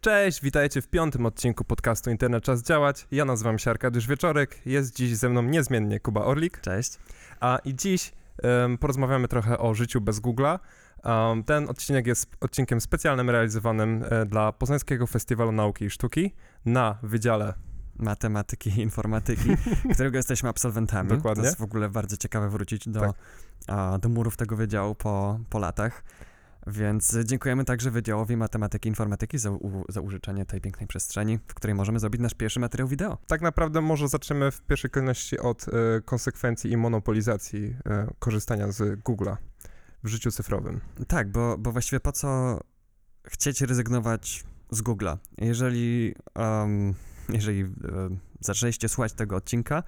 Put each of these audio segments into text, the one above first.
Cześć, witajcie w piątym odcinku podcastu Internet Czas Działać. Ja nazywam się Arkadiusz Wieczorek, jest dziś ze mną niezmiennie Kuba Orlik. Cześć. A i dziś um, porozmawiamy trochę o życiu bez Google'a. Um, ten odcinek jest odcinkiem specjalnym realizowanym e, dla Poznańskiego Festiwalu Nauki i Sztuki na Wydziale Matematyki i Informatyki, którego jesteśmy absolwentami. Dokładnie. To jest w ogóle bardzo ciekawe wrócić do, Tak. a, do murów tego wydziału po, po latach. Więc dziękujemy także Wydziałowi Matematyki i Informatyki za, u, za użyczenie tej pięknej przestrzeni, w której możemy zrobić nasz pierwszy materiał wideo. Tak naprawdę może zaczniemy w pierwszej kolejności od e, konsekwencji i monopolizacji e, korzystania z Google'a w życiu cyfrowym. Tak, bo, bo właściwie po co chcieć rezygnować z Google'a? Jeżeli, um, jeżeli e, zaczęliście słuchać tego odcinka,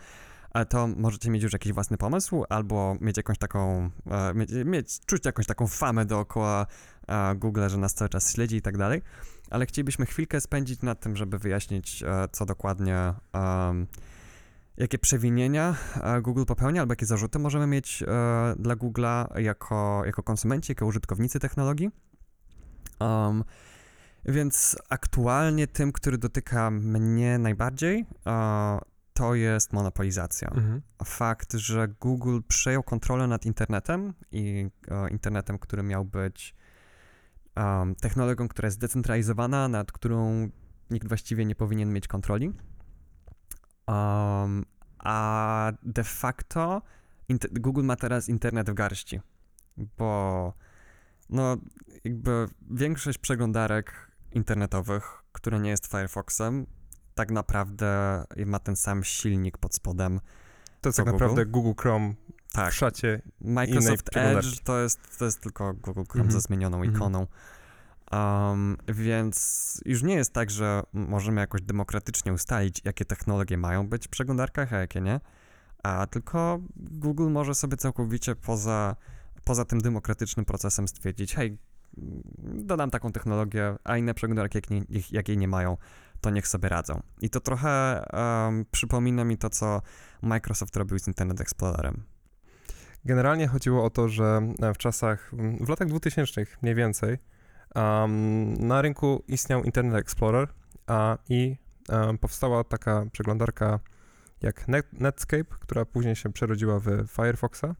to możecie mieć już jakiś własny pomysł, albo mieć jakąś taką, e, mieć, mieć, czuć jakąś taką famę dookoła e, Google, że nas cały czas śledzi i tak dalej, ale chcielibyśmy chwilkę spędzić nad tym, żeby wyjaśnić, e, co dokładnie, jakie przewinienia Google popełnia, albo jakie zarzuty możemy mieć dla Google'a jako, jako konsumenci, jako użytkownicy technologii. Um, więc aktualnie tym, który dotyka mnie najbardziej, to jest monopolizacja. Fakt, że Google przejął kontrolę nad internetem i e, internetem, który miał być em, technologią, która jest zdecentralizowana, nad którą nikt właściwie nie powinien mieć kontroli. Um, a de facto Google ma teraz internet w garści, bo no jakby większość przeglądarek internetowych, które nie jest Firefoxem, tak naprawdę ma ten sam silnik pod spodem. To jest tak Google? naprawdę Google Chrome Tak, w szacie. Microsoft. Edge to jest, to jest tylko Google Chrome Mhm. ze zmienioną Mhm. ikoną. Um, więc już nie jest tak, że możemy jakoś demokratycznie ustalić, jakie technologie mają być w przeglądarkach, a jakie nie. A tylko Google może sobie całkowicie poza, poza tym demokratycznym procesem stwierdzić, hej, dodam taką technologię, a inne przeglądarki, jak, nie, jak jej nie mają, to niech sobie radzą. I to trochę um, przypomina mi to, co Microsoft robił z Internet Explorerem. Generalnie chodziło o to, że w czasach, w latach 2000 mniej więcej, um, na rynku istniał Internet Explorer a, i um, powstała taka przeglądarka jak Net, Netscape, która później się przerodziła w Firefoxa.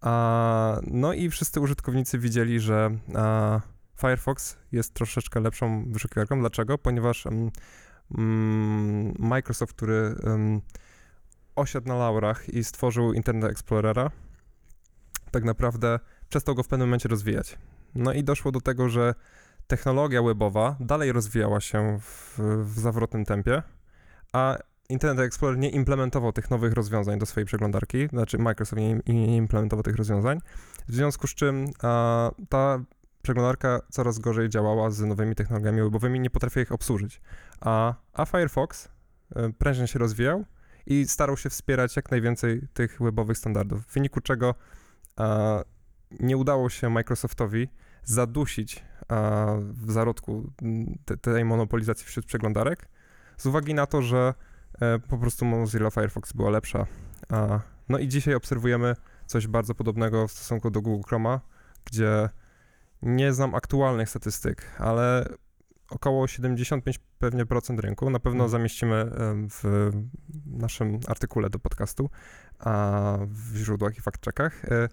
A, no i wszyscy użytkownicy widzieli, że a, Firefox jest troszeczkę lepszą wyszukiwarką. Dlaczego? Ponieważ mm, Microsoft, który em, osiadł na laurach i stworzył Internet Explorera, tak naprawdę przestał go w pewnym momencie rozwijać. No i doszło do tego, że technologia webowa dalej rozwijała się w, w zawrotnym tempie, a Internet Explorer nie implementował tych nowych rozwiązań do swojej przeglądarki, znaczy Microsoft nie, nie implementował tych rozwiązań, w związku z czym a, ta przeglądarka coraz gorzej działała z nowymi technologiami webowymi, nie potrafiła ich obsłużyć. A, a Firefox e, prężnie się rozwijał i starał się wspierać jak najwięcej tych webowych standardów, w wyniku czego a, nie udało się Microsoftowi zadusić a, w zarodku te, tej monopolizacji wśród przeglądarek, z uwagi na to, że e, po prostu Mozilla Firefox była lepsza. A, no i dzisiaj obserwujemy coś bardzo podobnego w stosunku do Google Chroma, gdzie nie znam aktualnych statystyk, ale około 75 pewnie procent rynku, na pewno Mhm. zamieścimy w naszym artykule do podcastu, a w źródłach i fact-checkach. E,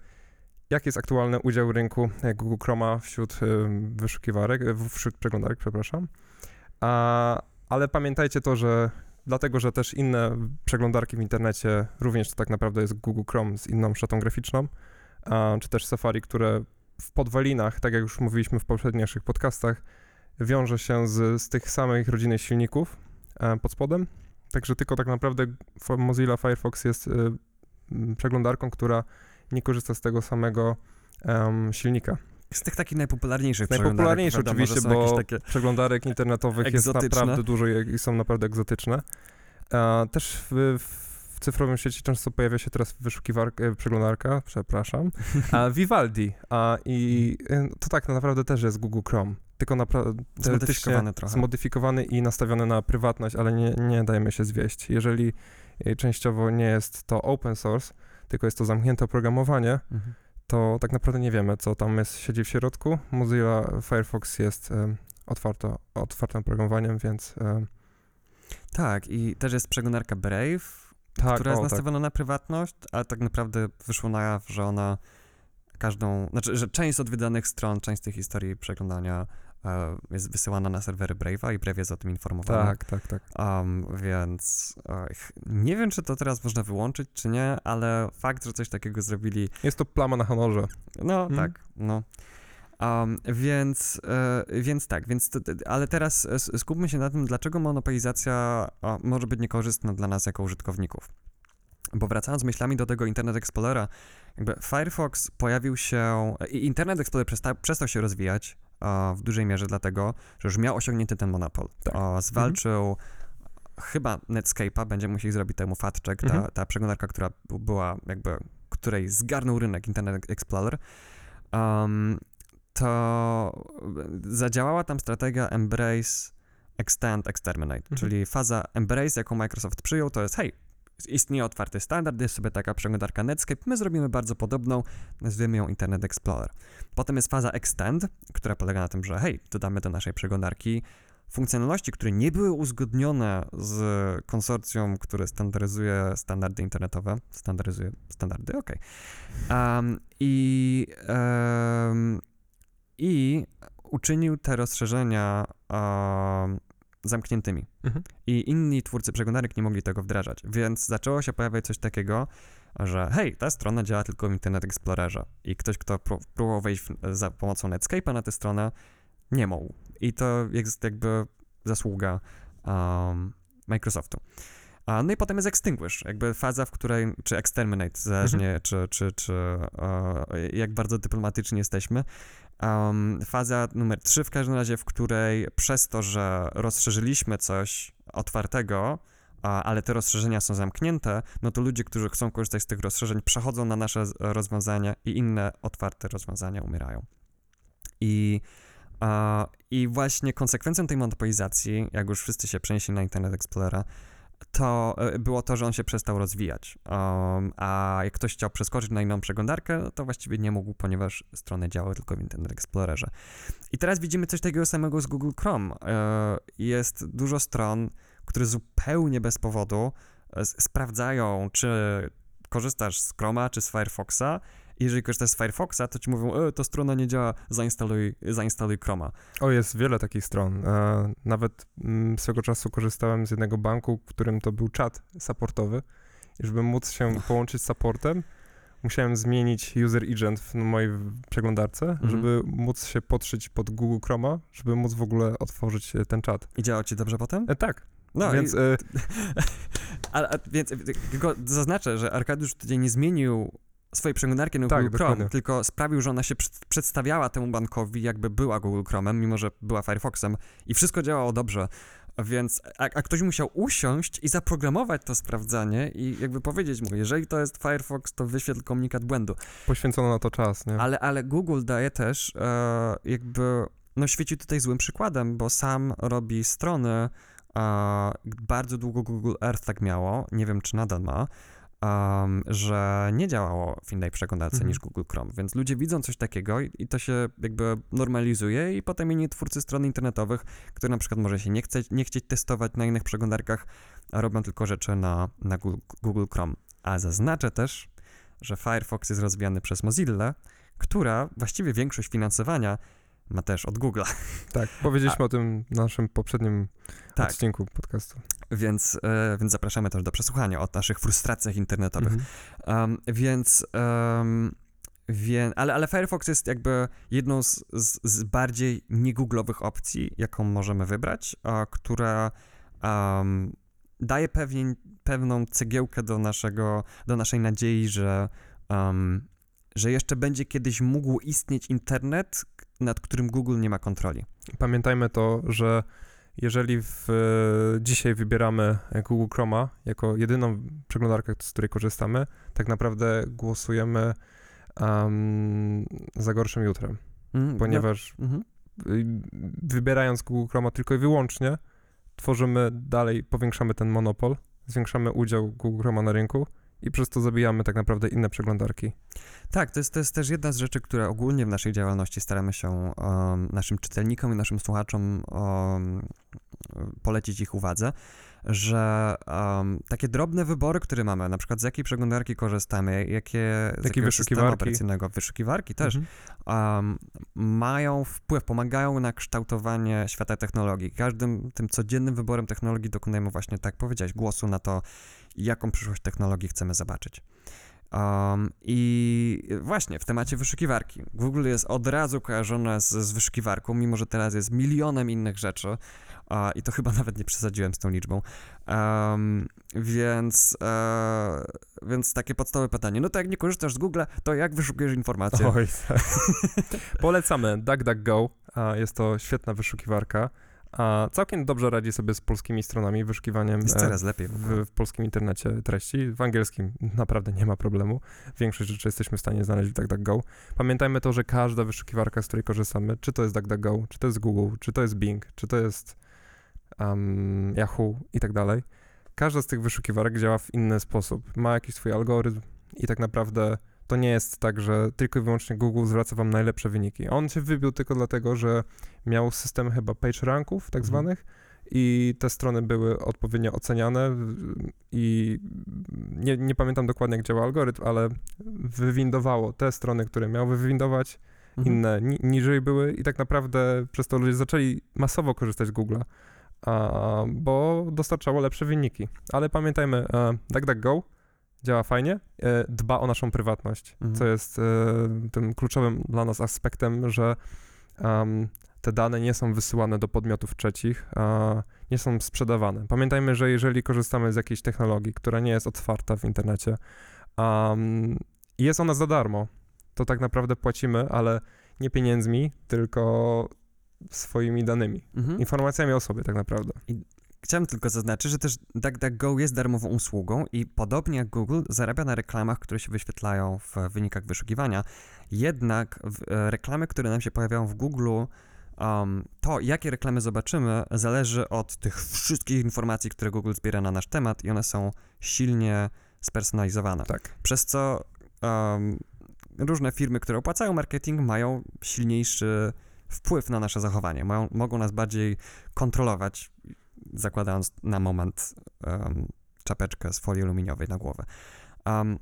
Jaki jest aktualny udział rynku e, Google Chroma wśród wyszukiwarek, e, w- wśród przeglądarek, przepraszam. A, ale pamiętajcie to, że dlatego, że też inne przeglądarki w internecie, również to tak naprawdę jest Google Chrome z inną szatą graficzną, a, czy też Safari, które w podwalinach, tak jak już mówiliśmy w poprzednich podcastach, wiąże się z, z tych samych rodzinnych silników e, pod spodem. Także tylko tak naprawdę Mozilla Firefox jest e, przeglądarką, która nie korzysta z tego samego em, silnika. Z tych takich najpopularniejszych prawda, oczywiście, bo takie... przeglądarek internetowych jest Egzotyczne. naprawdę dużo i i są naprawdę egzotyczne. E, też w, w cyfrowym sieci często pojawia się teraz wyszukiwarka, e, przeglądarka, przepraszam, a Vivaldi. A, I e, to tak naprawdę też jest Google Chrome, tylko naprawdę Zmodyfikowany trochę. zmodyfikowany i nastawiony na prywatność, ale nie, nie dajemy się zwieść. Jeżeli e, częściowo nie jest to open source, tylko jest to zamknięte oprogramowanie, Mhm. to tak naprawdę nie wiemy, co tam jest, siedzi w środku. Mozilla Firefox jest em, otwarto, otwartym programowaniem, więc e, Tak, i też jest przeglądarka Brave, tak, która jest o, tak. nastawiona na prywatność, ale tak naprawdę wyszło na jaw, że ona każdą, znaczy, że część z odwiedzanych stron, część tej historii przeglądania e, jest wysyłana na serwery Brave'a i Brave jest o tym informowany. Tak, tak, tak. Um, więc e, nie wiem, czy to teraz można wyłączyć, czy nie, ale fakt, że coś takiego zrobili, Jest to plama na honorze. no Mm. tak, no. Um, więc, e, więc tak, więc to, ale teraz skupmy się na tym, dlaczego monopolizacja o, może być niekorzystna dla nas jako użytkowników. Bo wracając myślami do tego Internet Explorera, jakby Firefox pojawił się i Internet Explorer przesta, przestał się rozwijać e, w dużej mierze dlatego, że już miał osiągnięty ten monopol. Tak. O, zwalczył chyba Netscape'a, będzie musieli zrobić temu fact check, ta, Mhm. ta przeglądarka, która była jakby, której zgarnął rynek Internet Explorer. Um, to zadziałała tam strategia Embrace, Extend, Exterminate, Mhm. czyli faza Embrace, jaką Microsoft przyjął, to jest hej, istnieje otwarty standard, jest sobie taka przeglądarka Netscape, my zrobimy bardzo podobną, nazwiemy ją Internet Explorer. Potem jest faza Extend, która polega na tym, że hej, dodamy do naszej przeglądarki funkcjonalności, które nie były uzgodnione z konsorcjum, które standaryzuje standardy internetowe. Standaryzuje standardy, okej. Um, I um, i uczynił te rozszerzenia um, zamkniętymi. Mhm. I inni twórcy przeglądarek nie mogli tego wdrażać, więc zaczęło się pojawiać coś takiego, że hej, ta strona działa tylko w Internet Explorerze i ktoś, kto pró- próbował wejść w, za pomocą Netscape'a na tę stronę, nie mógł. I to jest jakby zasługa um, Microsoftu. A, no i potem jest Extinguish, jakby faza, w której, czy Exterminate, zależnie czy, czy, czy e, jak bardzo dyplomatycznie jesteśmy. Um, faza numer 3 w każdym razie, w której przez to, że rozszerzyliśmy coś otwartego, ale te rozszerzenia są zamknięte, no to ludzie, którzy chcą korzystać z tych rozszerzeń, przechodzą na nasze rozwiązania i inne otwarte rozwiązania umierają. I, I właśnie konsekwencją tej monopolizacji, jak już wszyscy się przenieśli na Internet Explorera, to e, było to, że on się przestał rozwijać. Um, a jak ktoś chciał przeskoczyć na inną przeglądarkę, to właściwie nie mógł, ponieważ strony działały tylko w Internet Explorerze. I teraz widzimy coś takiego samego z Google Chrome. E, Jest dużo stron, które zupełnie bez powodu e, sprawdzają, czy korzystasz z Chroma, czy z Firefoxa. Jeżeli korzystasz z Firefoxa, to ci mówią, e, to strona nie działa, zainstaluj, zainstaluj Chroma. O, jest wiele takich stron. E, nawet mm, swego czasu korzystałem z jednego banku, w którym to był czat supportowy. I żeby móc się połączyć z supportem, musiałem zmienić user agent w mojej przeglądarce, Mhm. żeby móc się podszyć pod Google Chroma, żeby móc w ogóle otworzyć e, ten czat. I działa ci dobrze potem? E, tak, No, więc i, e, ale, a, więc tylko zaznaczę, że Arkadiusz tutaj nie zmienił swojej przeglądarki na Tak, Google Chrome, dokładnie. tylko sprawił, że ona się przed, przedstawiała temu bankowi, jakby była Google Chrome'em, mimo że była Firefoxem i wszystko działało dobrze. Więc, a, a ktoś musiał usiąść i zaprogramować to sprawdzanie i jakby powiedzieć mu, jeżeli to jest Firefox, to wyświetl komunikat błędu. poświęcono na to czas, nie? Ale, ale Google daje też e, jakby, no świeci tutaj złym przykładem, bo sam robi strony, e, bardzo długo Google Earth tak miało, nie wiem czy nadal ma, em, że nie działało w innej przeglądarce Mhm. niż Google Chrome, więc ludzie widzą coś takiego i, i to się jakby normalizuje i potem inni twórcy stron internetowych, które na przykład może się nie, chce, nie chcieć testować na innych przeglądarkach, a robią tylko rzeczy na, na Google, Google Chrome. A zaznaczę też, że Firefox jest rozwijany przez Mozilla, która właściwie większość finansowania ma też od Google'a. Tak, powiedzieliśmy o tym w naszym poprzednim Tak, odcinku podcastu. Więc, e, więc zapraszamy też do przesłuchania o naszych frustracjach internetowych. Mhm. Um, więc, um, wie, ale, ale Firefox jest jakby jedną z, z, z bardziej niegooglowych opcji, jaką możemy wybrać, a, która um, daje pewien, pewną cegiełkę do, naszego, do naszej nadziei, że, um, że jeszcze będzie kiedyś mógł istnieć internet, nad którym Google nie ma kontroli. Pamiętajmy to, że jeżeli w, e, dzisiaj wybieramy Google Chroma jako jedyną przeglądarkę, z której korzystamy, tak naprawdę głosujemy em, za gorszym jutrem, Mm, ponieważ mhm. y, wybierając Google Chroma tylko i wyłącznie, tworzymy dalej, powiększamy ten monopol, zwiększamy udział Google Chroma na rynku i przez to zabijamy tak naprawdę inne przeglądarki. Tak, to jest, to jest też jedna z rzeczy, które ogólnie w naszej działalności staramy się um, naszym czytelnikom i naszym słuchaczom um, polecić ich uwadze, że um, takie drobne wybory, które mamy, na przykład z jakiej przeglądarki korzystamy, jakie, systemu wyszukiwarki. operacyjnego, wyszukiwarki też, Mhm. um, mają wpływ, pomagają na kształtowanie świata technologii. Każdym tym codziennym wyborem technologii dokonujemy właśnie, tak powiedziałeś, głosu na to, jaką przyszłość technologii chcemy zobaczyć. Um, I właśnie w temacie wyszukiwarki. Google jest od razu kojarzone z, z wyszukiwarką, mimo że teraz jest milionem innych rzeczy. a, I to chyba nawet nie przesadziłem z tą liczbą. Um, więc, e, więc takie podstawowe pytanie. No to jak nie korzystasz z Google, to jak wyszukujesz informacje? Oj, tak. Polecamy DuckDuckGo. Jest to świetna wyszukiwarka. A całkiem dobrze radzi sobie z polskimi stronami, wyszukiwaniem Jest e, coraz lepiej. W w polskim internecie treści. W angielskim naprawdę nie ma problemu. Większość rzeczy jesteśmy w stanie znaleźć w DuckDuckGo. Pamiętajmy to, że każda wyszukiwarka, z której korzystamy, czy to jest DuckDuckGo, czy to jest Google, czy to jest Bing, czy to jest um, Yahoo i tak dalej, każda z tych wyszukiwarek działa w inny sposób. Ma jakiś swój algorytm i tak naprawdę to nie jest tak, że tylko i wyłącznie Google zwraca wam najlepsze wyniki. On się wybił tylko dlatego, że miał system chyba page ranków tak Mhm. zwanych i te strony były odpowiednio oceniane i nie, nie pamiętam dokładnie jak działa algorytm, ale wywindowało te strony, które miał wywindować, Mhm. inne ni niżej były i tak naprawdę przez to ludzie zaczęli masowo korzystać z Google'a, a, bo dostarczało lepsze wyniki. Ale pamiętajmy, e, DuckDuckGo działa fajnie, e, dba o naszą prywatność, Mhm. co jest e, tym kluczowym dla nas aspektem, że em, te dane nie są wysyłane do podmiotów trzecich, a nie są sprzedawane. Pamiętajmy, że jeżeli korzystamy z jakiejś technologii, która nie jest otwarta w internecie, um, i jest ona za darmo, to tak naprawdę płacimy, ale nie pieniędzmi, tylko swoimi danymi, Mhm. informacjami o sobie tak naprawdę. Chciałem tylko zaznaczyć, że też DuckDuckGo jest darmową usługą i podobnie jak Google zarabia na reklamach, które się wyświetlają w wynikach wyszukiwania. Jednak e, reklamy, które nam się pojawiają w Google, um, to jakie reklamy zobaczymy, zależy od tych wszystkich informacji, które Google zbiera na nasz temat i one są silnie spersonalizowane. Tak. Przez co um, różne firmy, które opłacają marketing, mają silniejszy wpływ na nasze zachowanie. Mają, mogą nas bardziej kontrolować, zakładając na moment um, czapeczkę z folii aluminiowej na głowę. Um,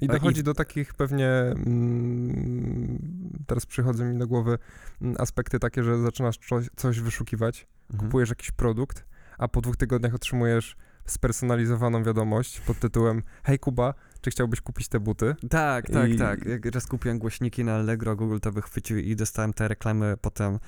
I dochodzi do takich pewnie, mm, teraz przychodzą mi do głowy mm, aspekty takie, że zaczynasz coś, coś wyszukiwać, mhm. kupujesz jakiś produkt, a po dwóch tygodniach otrzymujesz spersonalizowaną wiadomość pod tytułem Hej Kuba, czy chciałbyś kupić te buty? Tak, tak, I- tak. Jak raz kupiłem głośniki na Allegro, Google to wychwycił i dostałem te reklamy potem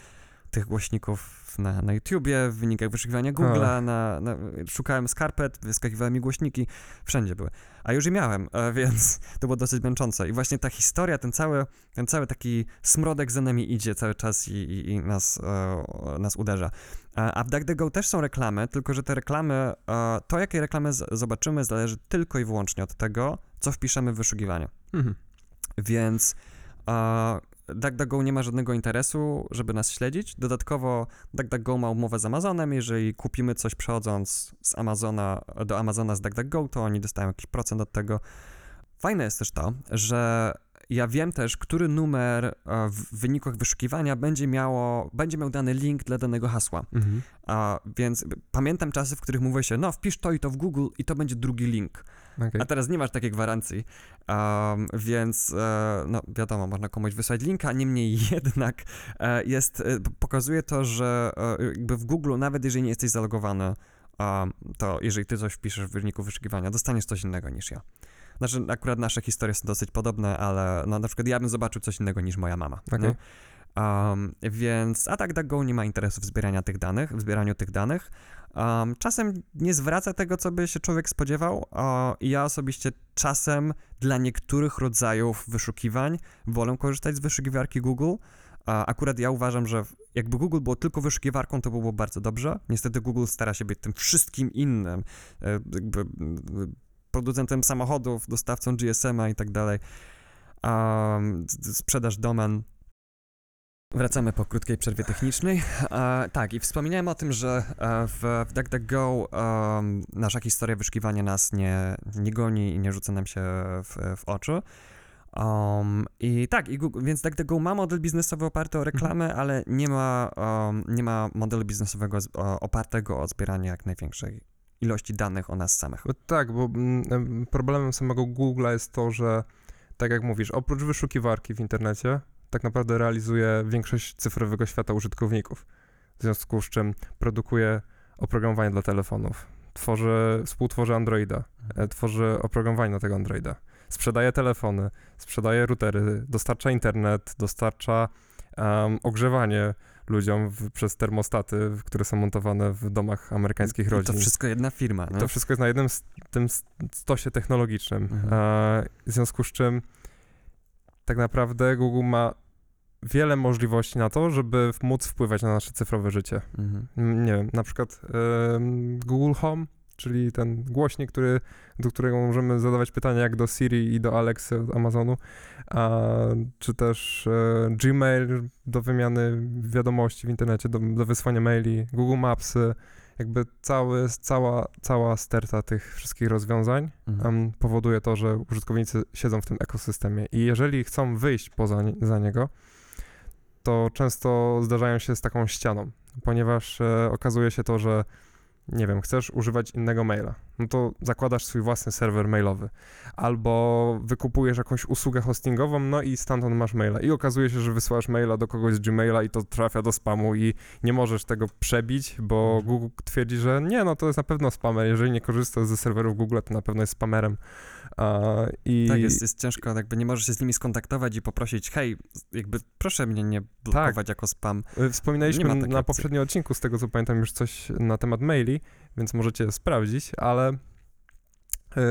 tych głośników na, na YouTubie, w wynikach wyszukiwania Google'a, na, na, szukałem skarpet, wyskakiwały mi głośniki, wszędzie były. A już je miałem, e, więc to było dosyć męczące. I właśnie ta historia, ten cały, ten cały taki smrodek za nami idzie cały czas i, i, i nas, e, nas uderza. A a w DuckDuckGo też są reklamy, tylko że te reklamy, e, to jakie reklamy zobaczymy zależy tylko i wyłącznie od tego, co wpiszemy w wyszukiwanie. Mhm. Więc e, DuckDuckGo nie ma żadnego interesu, żeby nas śledzić. Dodatkowo DuckDuckGo ma umowę z Amazonem. Jeżeli kupimy coś przechodząc z Amazona do Amazona z DuckDuckGo, to oni dostają jakiś procent od tego. Fajne jest też to, że ja wiem też, który numer e, w wynikach wyszukiwania będzie miało, będzie miał dany link dla danego hasła. Mhm. A, więc pamiętam czasy, w których mówię się, no wpisz to i to w Google i to będzie drugi link. Okej. A teraz nie masz takiej gwarancji, um, więc e, no wiadomo, można komuś wysłać linka, niemniej jednak e, jest, e, pokazuje to, że e, jakby w Google, nawet jeżeli nie jesteś zalogowany, to jeżeli ty coś wpiszesz w wyniku wyszukiwania, dostaniesz coś innego niż ja. Znaczy, akurat nasze historie są dosyć podobne, ale no, na przykład ja bym zobaczył coś innego niż moja mama. Nie? Um, więc a tak DuckGo nie ma interesu w zbieraniu tych danych, w zbieraniu tych danych. Um, czasem nie zwraca tego, co by się człowiek spodziewał. I ja osobiście czasem dla niektórych rodzajów wyszukiwań wolę korzystać z wyszukiwarki Google. Akurat ja uważam, że jakby Google było tylko wyszukiwarką, to by było bardzo dobrze. Niestety Google stara się być tym wszystkim innym, e, jakby producentem samochodów, dostawcą GSM-a i tak dalej. Um, sprzedaż domen Wracamy po krótkiej przerwie technicznej. E, tak, i wspominałem o tym, że e, w, w DuckDuckGo um, nasza historia wyszukiwania nas nie, nie goni i nie rzuca nam się w, w oczy. Um, I tak, i Google, więc DuckDuckGo ma model biznesowy oparty o reklamę, ale nie ma, um, nie ma modelu biznesowego z, o, opartego o zbieranie jak największej ilości danych o nas samych. Bo Tak, bo mm, em, problemem samego Google'a jest to, że tak jak mówisz, oprócz wyszukiwarki w internecie, tak naprawdę realizuje większość cyfrowego świata użytkowników. W związku z czym produkuje oprogramowanie dla telefonów, tworzy, współtworzy Androida, e, tworzy oprogramowanie na tego Androida, sprzedaje telefony, sprzedaje routery, dostarcza internet, dostarcza em, ogrzewanie ludziom w, przez termostaty, które są montowane w domach amerykańskich rodzin. to wszystko jedna firma. No? To wszystko jest na jednym z, tym stosie technologicznym. Mhm. E, w związku z czym tak naprawdę Google ma wiele możliwości na to, żeby móc wpływać na nasze cyfrowe życie. Mhm. Nie wiem, na przykład em, Google Home, czyli ten głośnik, który, do którego możemy zadawać pytania jak do Siri i do Alexy od Amazonu, a, czy też e, Gmail do wymiany wiadomości w internecie, do, do wysłania maili, Google Mapsy, jakby cały, cała, cała sterta tych wszystkich rozwiązań Mhm. em, powoduje to, że użytkownicy siedzą w tym ekosystemie i jeżeli chcą wyjść poza nie, za niego, to często zdarzają się z taką ścianą, ponieważ e, okazuje się to, że nie wiem, chcesz używać innego maila, no to zakładasz swój własny serwer mailowy, albo wykupujesz jakąś usługę hostingową, no i stamtąd masz maila i okazuje się, że wysyłasz maila do kogoś z Gmaila i to trafia do spamu i nie możesz tego przebić, bo Mhm. Google twierdzi, że nie, no to jest na pewno spamer, jeżeli nie korzystasz ze serwerów Google, to na pewno jest spamerem. I Tak, jest, jest ciężko, jakby nie możesz się z nimi skontaktować i poprosić, hej, jakby proszę mnie nie blokować jako spam. Y, Wspominaliśmy na poprzednim odcinku, z tego co pamiętam, już coś na temat maili, więc możecie sprawdzić, ale y,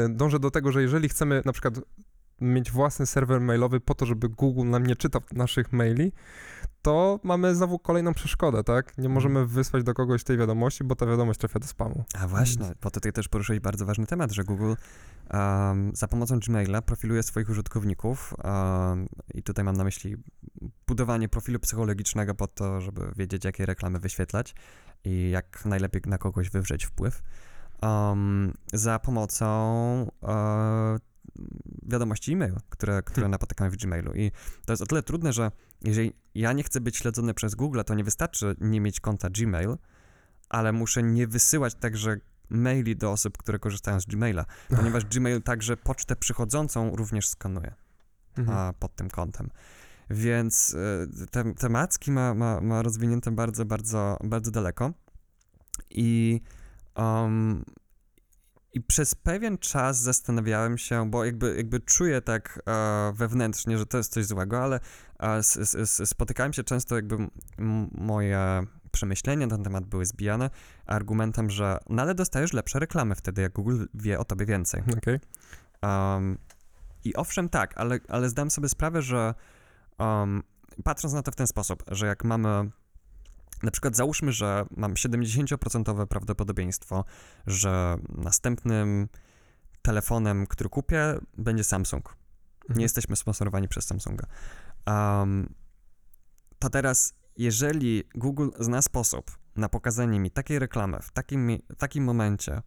dążę do tego, że jeżeli chcemy na przykład mieć własny serwer mailowy po to, żeby Google nam nie czytał naszych maili, to mamy znowu kolejną przeszkodę, tak? Nie możemy wysłać do kogoś tej wiadomości, bo ta wiadomość trafia do spamu. A właśnie, bo tutaj też poruszyłeś bardzo ważny temat, że Google um, za pomocą Gmaila profiluje swoich użytkowników um, i tutaj mam na myśli budowanie profilu psychologicznego po to, żeby wiedzieć, jakie reklamy wyświetlać i jak najlepiej na kogoś wywrzeć wpływ. Um, za pomocą e, wiadomości e-mail, które, które Hmm. napotykamy w Gmailu. I to jest o tyle trudne, że jeżeli ja nie chcę być śledzony przez Google, to nie wystarczy nie mieć konta Gmail, ale muszę nie wysyłać także maili do osób, które korzystają z Gmaila, ponieważ Gmail także pocztę przychodzącą również skanuje Mhm. a, pod tym kątem. Więc e, te, temacki ma, ma, ma rozwinięte bardzo, bardzo, bardzo daleko. I, um, I przez pewien czas zastanawiałem się, bo jakby, jakby czuję tak e, wewnętrznie, że to jest coś złego, ale e, s, s, spotykałem się często, jakby moje przemyślenia na ten temat były zbijane argumentem, że no ale dostajesz lepsze reklamy wtedy, jak Google wie o tobie więcej. Okej. Um, I owszem, tak, ale, ale zdałem sobie sprawę, że um, patrząc na to w ten sposób, że jak mamy, na przykład załóżmy, że mam 70% prawdopodobieństwo, że następnym telefonem, który kupię, będzie Samsung. Mhm. Nie jesteśmy sponsorowani przez Samsunga. Um, to teraz, jeżeli Google zna sposób na pokazanie mi takiej reklamy w takim, w takim momencie,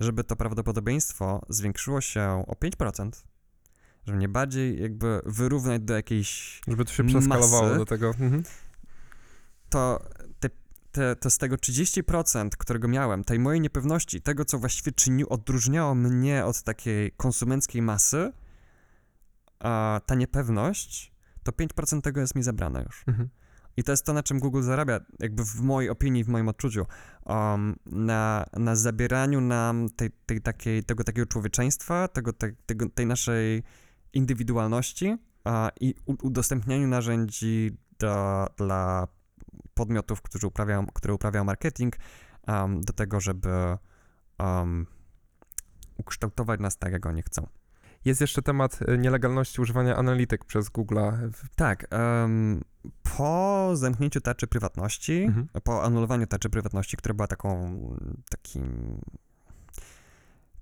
żeby to prawdopodobieństwo zwiększyło się o 5%, żeby mnie bardziej jakby wyrównać do jakiejś, Żeby to się przeskalowało masy. do tego. Mhm. to, te, to z tego 30%, którego miałem, tej mojej niepewności, tego, co właściwie czyniło, odróżniało mnie od takiej konsumenckiej masy, a ta niepewność, to 5% tego jest mi zabrane już. Mhm. I to jest to, na czym Google zarabia, jakby w mojej opinii, w moim odczuciu, um, na, na zabieraniu nam tej, tej takiej, tego takiego człowieczeństwa, tego, te, tego, tej naszej indywidualności a, i udostępnianiu narzędzi do, dla podmiotów, którzy uprawiają, które uprawiają marketing, um, do tego, żeby um, ukształtować nas tak, jak oni chcą. Jest jeszcze temat y, nielegalności używania analityk przez Google'a. Tak, em, po zamknięciu tarczy prywatności, Mhm. po anulowaniu tarczy prywatności, która była taką, takim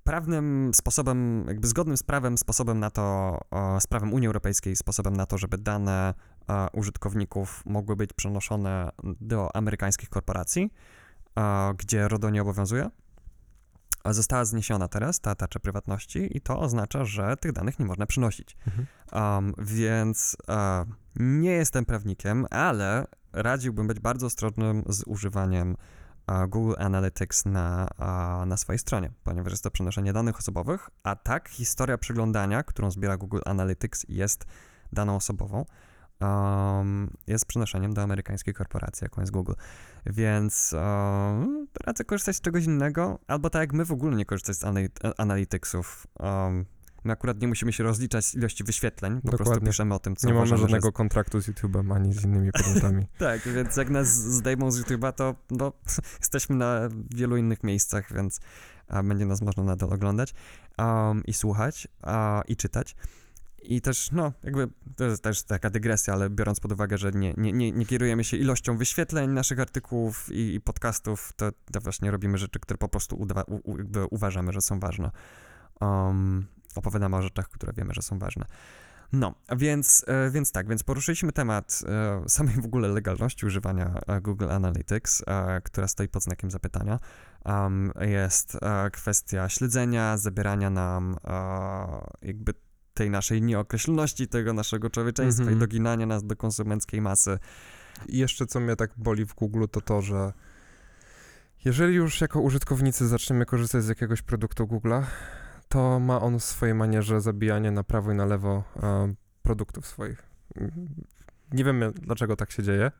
prawnym sposobem, jakby zgodnym z prawem, sposobem na to, z prawem Unii Europejskiej, sposobem na to, żeby dane użytkowników mogły być przenoszone do amerykańskich korporacji, gdzie RODO nie obowiązuje. Została zniesiona teraz ta tarcza prywatności i to oznacza, że tych danych nie można przenosić. Mhm. Um, więc e, nie jestem prawnikiem, ale radziłbym być bardzo ostrożnym z używaniem e, Google Analytics na, na swojej stronie, ponieważ jest to przenoszenie danych osobowych, a tak historia przeglądania, którą zbiera Google Analytics jest daną osobową, um, jest przenoszeniem do amerykańskiej korporacji, jaką jest Google. Więc um, radzę korzystać z czegoś innego, albo tak jak my w ogóle nie korzystać z Analyticsów. Um, My akurat nie musimy się rozliczać z ilości wyświetleń, po prostu Dokładnie. piszemy o tym, co Nie mamy żadnego kontraktu z YouTube'em ani z innymi podmiotami. tak, więc jak nas zdejmą z YouTube'a, to no, jesteśmy na wielu innych miejscach, więc a, będzie nas można nadal oglądać um, i słuchać a, i czytać. I też, no, jakby to jest też taka dygresja, ale biorąc pod uwagę, że nie, nie, nie, nie kierujemy się ilością wyświetleń naszych artykułów i, i podcastów, to, to właśnie robimy rzeczy, które po prostu uda, u, uważamy, że są ważne. Um, opowiadamy o rzeczach, które wiemy, że są ważne. No, więc, e, więc tak, więc poruszyliśmy temat e, samej w ogóle legalności używania e, Google Analytics, która stoi pod znakiem zapytania. Jest kwestia śledzenia, zabierania nam jakby tej naszej nieokreśloności, tego naszego człowieczeństwa Mhm. i doginania nas do konsumenckiej masy. I jeszcze co mnie tak boli w Google, to to, że jeżeli już jako użytkownicy zaczniemy korzystać z jakiegoś produktu Google'a, to ma on w swojej manierze zabijanie na prawo i na lewo e, produktów swoich. Nie wiemy, dlaczego tak się dzieje.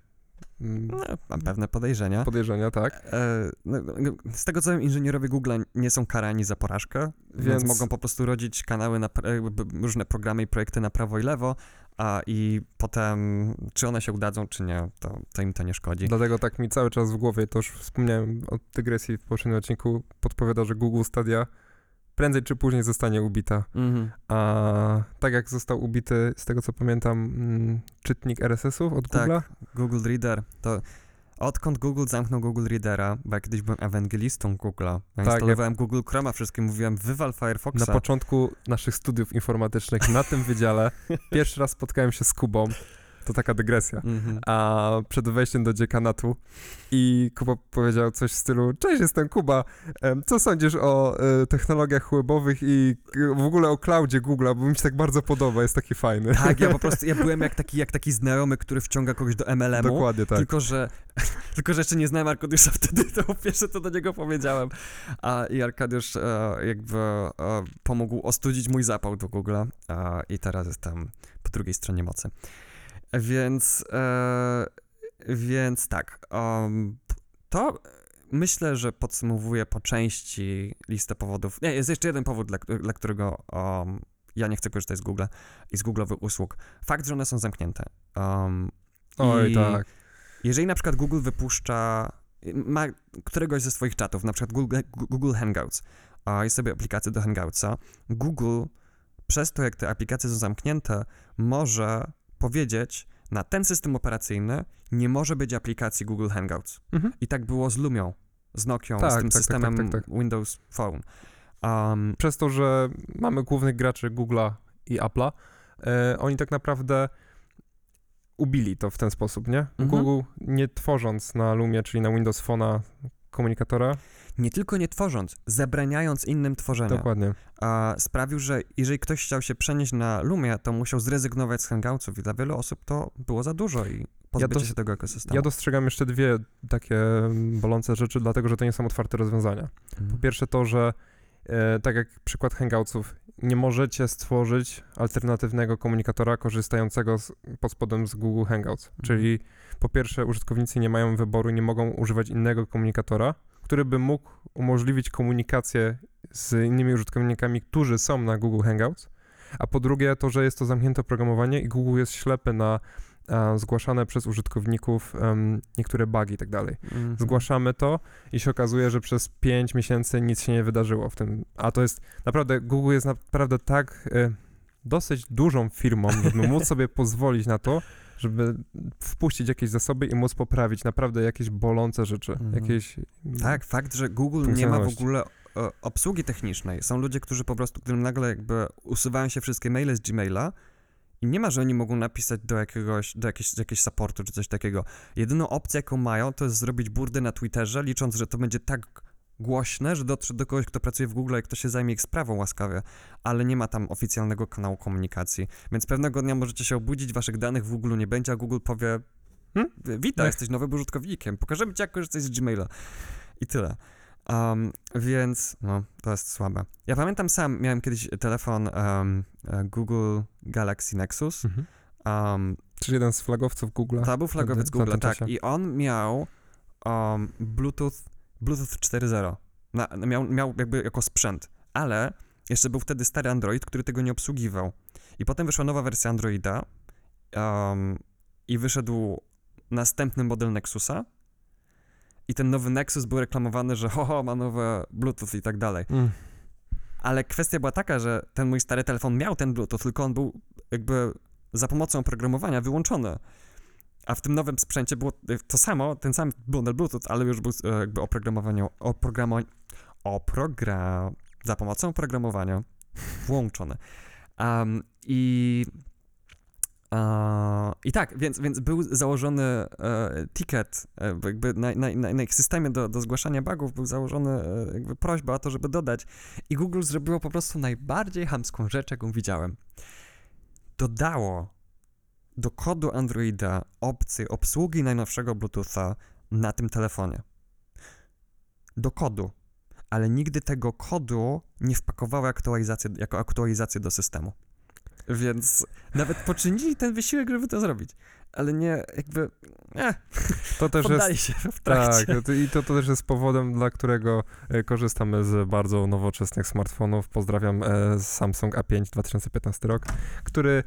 Mm, No, mam pewne podejrzenia. Podejrzenia, tak. E, no, no, z tego co wiem, inżynierowie Google nie są karani za porażkę, więc, Więc- mogą po prostu rodzić kanały, na, jakby różne programy i projekty na prawo i lewo, a i potem, czy one się udadzą, czy nie, to, to im to nie szkodzi. Dlatego tak mi cały czas w głowie, to już wspomniałem o dygresji w poprzednim odcinku, podpowiada, że Google Stadia prędzej czy później zostanie ubita. Mhm. A tak jak został ubity, z tego co pamiętam, mm, czytnik RSS-ów od Tak. Google'a, Google Reader, to odkąd Google zamknął Google Readera, bo ja kiedyś byłem ewangelistą Google'a, ja Tak, instalowałem Google Chroma, wszystkim mówiłem, wywal Firefoxa. Na początku naszych studiów informatycznych na tym wydziale pierwszy raz spotkałem się z Kubą. To taka dygresja. Mhm. A przed wejściem do dziekanatu i Kuba powiedział coś w stylu Cześć, jestem Kuba. Co sądzisz o e, technologiach webowych i w ogóle o cloudzie Google'a, bo mi się tak bardzo podoba, jest taki fajny. Tak, ja po prostu, ja byłem jak taki, jak taki znajomy, który wciąga kogoś do MLM-u, Dokładnie tak. Tylko, że, tylko, że jeszcze nie znałem Arkadiusza wtedy, to pierwsze to do niego powiedziałem. A, I Arkadiusz e, jakby e, pomógł ostudzić mój zapał do Google'a e, i teraz jestem po drugiej stronie mocy. Więc, e, więc tak, um, to myślę, że podsumowuje po części listę powodów. Nie, jest jeszcze jeden powód, dla, dla którego um, ja nie chcę korzystać z Google i z Google'owych usług. Fakt, że one są zamknięte. Um, Oj, tak. jeżeli na przykład Google wypuszcza, ma któregoś ze swoich czatów, na przykład Google, Google Hangouts, a jest sobie aplikacja do Hangoutsa, Google przez to, jak te aplikacje są zamknięte, może powiedzieć, na ten system operacyjny nie może być aplikacji Google Hangouts. Mhm. I tak było z Lumią, z Nokią, Tak, z tym tak, tak, systemem tak, tak, tak. Windows Phone. Um, Przez to, że mamy głównych graczy Google'a i Apple'a, e, oni tak naprawdę ubili to w ten sposób, nie? Mhm. Google nie tworząc na Lumie, czyli na Windows Phone'a komunikatora, nie tylko nie tworząc, zabraniając innym tworzenia. dokładnie. a sprawił, że jeżeli ktoś chciał się przenieść na Lumia, to musiał zrezygnować z Hangoutsów i dla wielu osób to było za dużo i pozbycie dos- się tego ekosystemu. Ja dostrzegam jeszcze dwie takie mm, bolące rzeczy, dlatego że to nie są otwarte rozwiązania. Mhm. Po pierwsze to, że e, tak jak przykład Hangoutsów, nie możecie stworzyć alternatywnego komunikatora korzystającego z, pod spodem z Google Hangouts. Mhm. Czyli po pierwsze użytkownicy nie mają wyboru, nie mogą używać innego komunikatora, który by mógł umożliwić komunikację z innymi użytkownikami, którzy są na Google Hangouts. A po drugie to, że jest to zamknięte oprogramowanie i Google jest ślepy na a, zgłaszane przez użytkowników em, niektóre bugi i tak dalej Mhm. zgłaszamy to i się okazuje, że przez 5 miesięcy nic się nie wydarzyło w tym. A to jest naprawdę, Google jest naprawdę tak e, dosyć dużą firmą, żeby móc sobie pozwolić na to, żeby wpuścić jakieś zasoby i móc poprawić naprawdę jakieś bolące rzeczy, Mhm. jakieś... Tak, fakt, że Google nie ma w ogóle e, obsługi technicznej. Są ludzie, którzy po prostu, którym nagle jakby usuwają się wszystkie maile z Gmaila I nie ma, że oni mogą napisać do jakiegoś, do jakiegoś, do jakiegoś supportu czy coś takiego. Jedyną opcję, jaką mają, to jest zrobić burdę na Twitterze, licząc, że to będzie tak głośne, że dotrze do kogoś, kto pracuje w Google i kto się zajmie ich sprawą łaskawie, ale nie ma tam oficjalnego kanału komunikacji. Więc pewnego dnia możecie się obudzić, waszych danych w Google nie będzie, a Google powie Hmm? witaj, jesteś nowym użytkownikiem, pokażemy ci, jak korzystać z Gmaila. I tyle. Um, więc, no, to jest słabe. Ja pamiętam sam, miałem kiedyś telefon um, Google Galaxy Nexus. Mhm. Um, Czyli jeden z flagowców Google. to był flagowiec Google, tak. I on miał Bluetooth, Bluetooth 4.0. Na, miał, miał jakby jako sprzęt, ale jeszcze był wtedy stary Android, który tego nie obsługiwał. I potem wyszła nowa wersja Androida i wyszedł następny model Nexusa. I ten nowy Nexus był reklamowany, że ho, ho ma nowe Bluetooth i tak dalej. Mm. Ale kwestia była taka, że ten mój stary telefon miał ten Bluetooth, tylko on był jakby za pomocą oprogramowania wyłączony. A w tym nowym sprzęcie było to samo, ten sam model Bluetooth, ale już był e, jakby oprogramowanie, oprogramowanie, oprogra, za pomocą oprogramowania włączone. Um, I i tak, więc, więc był założony e, ticket, e, jakby na, na, na, na ich systemie do, do zgłaszania bugów był założony e, jakby prośba o to, żeby dodać i Google zrobiło po prostu najbardziej chamską rzecz, jaką widziałem. Dodało do kodu Androida opcję obsługi najnowszego Bluetootha na tym telefonie. Do kodu. Ale nigdy tego kodu nie wpakowało aktualizację, jako aktualizację do systemu. Więc nawet poczynili ten wysiłek, żeby to zrobić. Ale nie, jakby. Eh, To też jest się w trakcie. Tak, i to, to też jest powodem, dla którego e, korzystamy z bardzo nowoczesnych smartfonów. Pozdrawiam e, Samsung A5 2015 rok, który...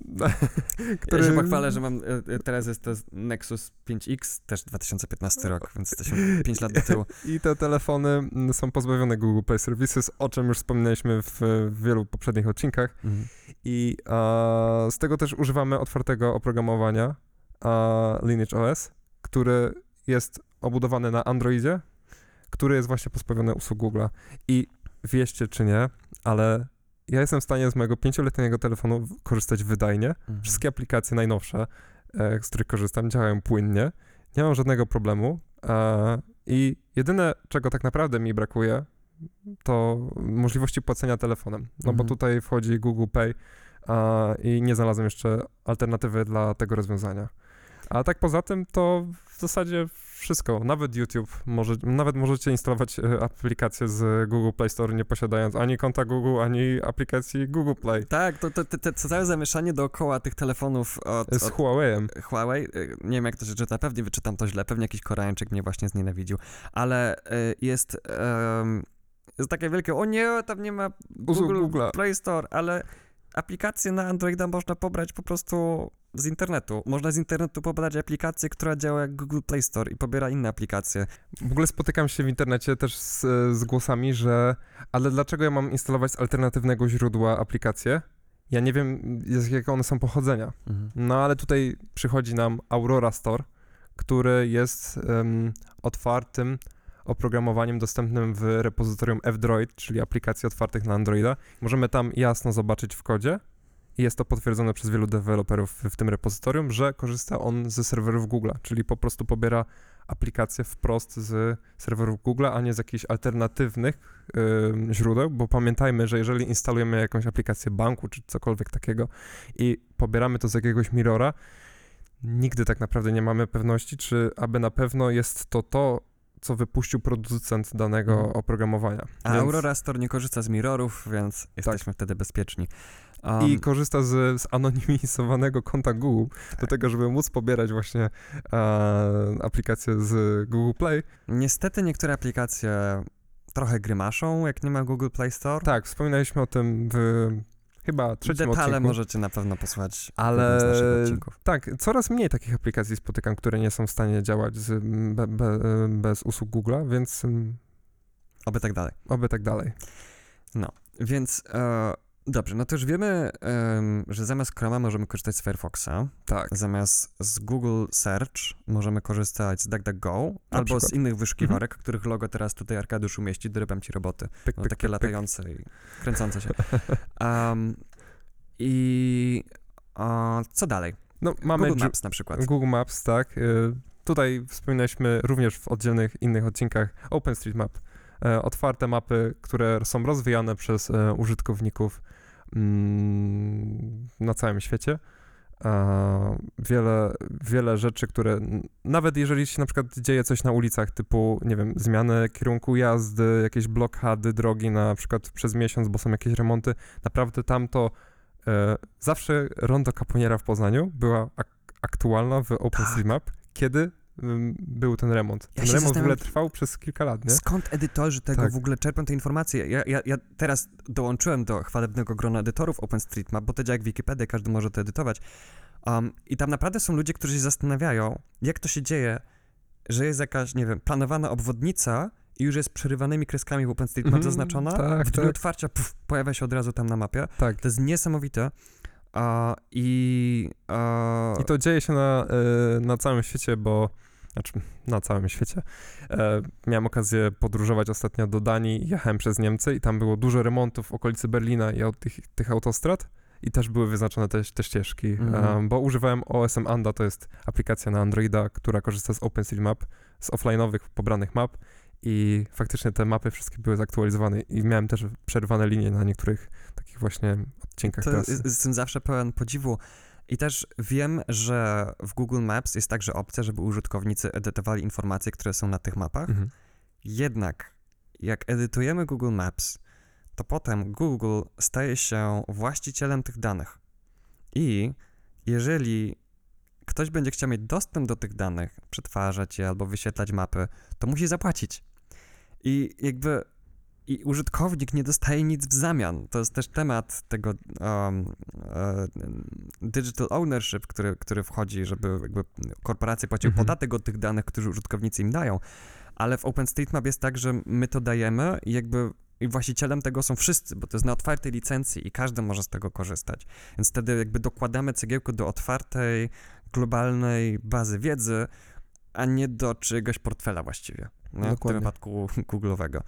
Ja się pochwalę, że mam. e, e, Teraz jest to Nexus 5X, też 2015 rok, więc jesteśmy 5 lat do tyłu. I te telefony mm, są pozbawione Google Play Services, o czym już wspominaliśmy w, w wielu poprzednich odcinkach. Mhm. I a, z tego też używamy otwartego oprogramowania a, Lineage OS, który jest obudowany na Androidzie, który jest właśnie pozbawiony usług Google'a. I wieście czy nie, ale ja jestem w stanie z mojego pięcioletniego telefonu korzystać wydajnie. Mhm. Wszystkie aplikacje najnowsze, e, z których korzystam, działają płynnie. Nie mam żadnego problemu. E, I jedyne, czego tak naprawdę mi brakuje, to możliwości płacenia telefonem. No bo Mhm. tutaj wchodzi Google Pay a, i nie znalazłem jeszcze alternatywy dla tego rozwiązania. A tak poza tym to w zasadzie wszystko. Nawet YouTube, może, nawet możecie instalować e, aplikację z Google Play Store, nie posiadając ani konta Google, ani aplikacji Google Play. Tak, to, to, to, to całe zamieszanie dookoła tych telefonów od, Z od Huawei'em. Huawei, y, nie wiem jak to się czyta, pewnie wyczytam to źle, pewnie jakiś Koreańczyk mnie właśnie znienawidził, ale y, jest, em, jest takie wielkie, o nie, tam nie ma Google Google'a. Play Store, ale aplikacje na Androida można pobrać po prostu z internetu. Można z internetu pobrać aplikację, która działa jak Google Play Store i pobiera inne aplikacje. W ogóle spotykam się w internecie też z, z głosami, że ale dlaczego ja mam instalować z alternatywnego źródła aplikacje? Ja nie wiem, z jakiego one są pochodzenia. No ale tutaj przychodzi nam Aurora Store, który jest em, otwartym oprogramowaniem dostępnym w repozytorium F-Droid, czyli aplikacji otwartych na Androida. Możemy tam jasno zobaczyć w kodzie jest to potwierdzone przez wielu deweloperów w, tym repozytorium, że korzysta on ze serwerów Google, czyli po prostu pobiera aplikację wprost z serwerów Google, a nie z jakichś alternatywnych ym, źródeł, bo pamiętajmy, że jeżeli instalujemy jakąś aplikację banku czy cokolwiek takiego i pobieramy to z jakiegoś mirrora, nigdy tak naprawdę nie mamy pewności, czy aby na pewno jest to to, co wypuścił producent danego Mhm. oprogramowania. A Więc- Aurora Store nie korzysta z mirrorów, więc jesteśmy wtedy bezpieczni. Um, I korzysta z zanonimizowanego konta Google do tego, żeby móc pobierać właśnie e, aplikacje z Google Play. Niestety niektóre aplikacje trochę grymaszą, jak nie ma Google Play Store. Tak, wspominaliśmy o tym w chyba trzecim Detale odcinku. możecie na pewno posłuchać Ale- z. Tak, coraz mniej takich aplikacji spotykam, które nie są w stanie działać z, be, be, bez usług Google'a, więc mm, Oby tak dalej. oby tak dalej. Więc e, dobrze, no to już wiemy, em, że zamiast Chroma możemy korzystać z Firefoxa, Tak. zamiast z Google Search możemy korzystać z DuckDuckGo albo przykład. z innych wyszukiwarek, których logo teraz tutaj Arkadiusz umieści, dorybam ci roboty. Pyk, No, pyk, takie pyk, latające i kręcące się. Um, I A, co dalej? No, mamy Google Maps na przykład. Google Maps, tak. Y, Tutaj wspominaliśmy również w oddzielnych innych odcinkach OpenStreetMap. E, Otwarte mapy, które są rozwijane przez e, użytkowników na całym świecie. Wiele, wiele rzeczy, które nawet jeżeli się na przykład dzieje coś na ulicach, typu, nie wiem, zmiany kierunku jazdy, jakieś blokady drogi na przykład przez miesiąc, bo są jakieś remonty, naprawdę tamto e, zawsze rondo Caponiera w Poznaniu była ak- aktualna w OpenStreetMap, kiedy ym, był ten remont. Ja Ten się remont w ogóle trwał przez kilka lat, nie? Skąd edytorzy tego Tak. w ogóle czerpią te informacje? Ja, ja, ja teraz dołączyłem do chwalebnego grona edytorów OpenStreetMap, bo to działa jak Wikipedia, każdy może to edytować. Um, I tam naprawdę są ludzie, którzy się zastanawiają, jak to się dzieje, że jest jakaś, nie wiem, planowana obwodnica i już jest przerywanymi kreskami w OpenStreetMap Mhm, zaznaczona. tak, w dniu tak. otwarcia puf, pojawia się od razu tam na mapie. Tak. To jest niesamowite. A, I a, I to dzieje się na, e, na całym świecie, bo znaczy na całym świecie. E, miałem okazję podróżować ostatnio do Danii, jechałem przez Niemcy i tam było dużo remontów w okolicy Berlina i od tych, tych autostrad i też były wyznaczone te, te ścieżki, Mhm. e, bo używałem OSM Anda, to jest aplikacja na Androida, która korzysta z OpenStreetMap, z offline'owych pobranych map i faktycznie te mapy wszystkie były zaktualizowane i miałem też przerwane linie na niektórych takich właśnie odcinkach To trasy. jest- jestem zawsze pełen podziwu. I też wiem, że w Google Maps jest także opcja, żeby użytkownicy edytowali informacje, które są na tych mapach. Mhm. Jednak jak edytujemy Google Maps, to potem Google staje się właścicielem tych danych. I jeżeli ktoś będzie chciał mieć dostęp do tych danych, przetwarzać je albo wyświetlać mapy, to musi zapłacić. I jakby i użytkownik nie dostaje nic w zamian. To jest też temat tego um, e, digital ownership, który, który wchodzi, żeby jakby korporacje płaciły Mhm. podatek od tych danych, które użytkownicy im dają. Ale w OpenStreetMap jest tak, że my to dajemy i jakby i właścicielem tego są wszyscy, bo to jest na otwartej licencji i każdy może z tego korzystać. Więc wtedy jakby dokładamy cegiełkę do otwartej, globalnej bazy wiedzy, a nie do czyjegoś portfela właściwie. Nie? W tym wypadku Google'owego.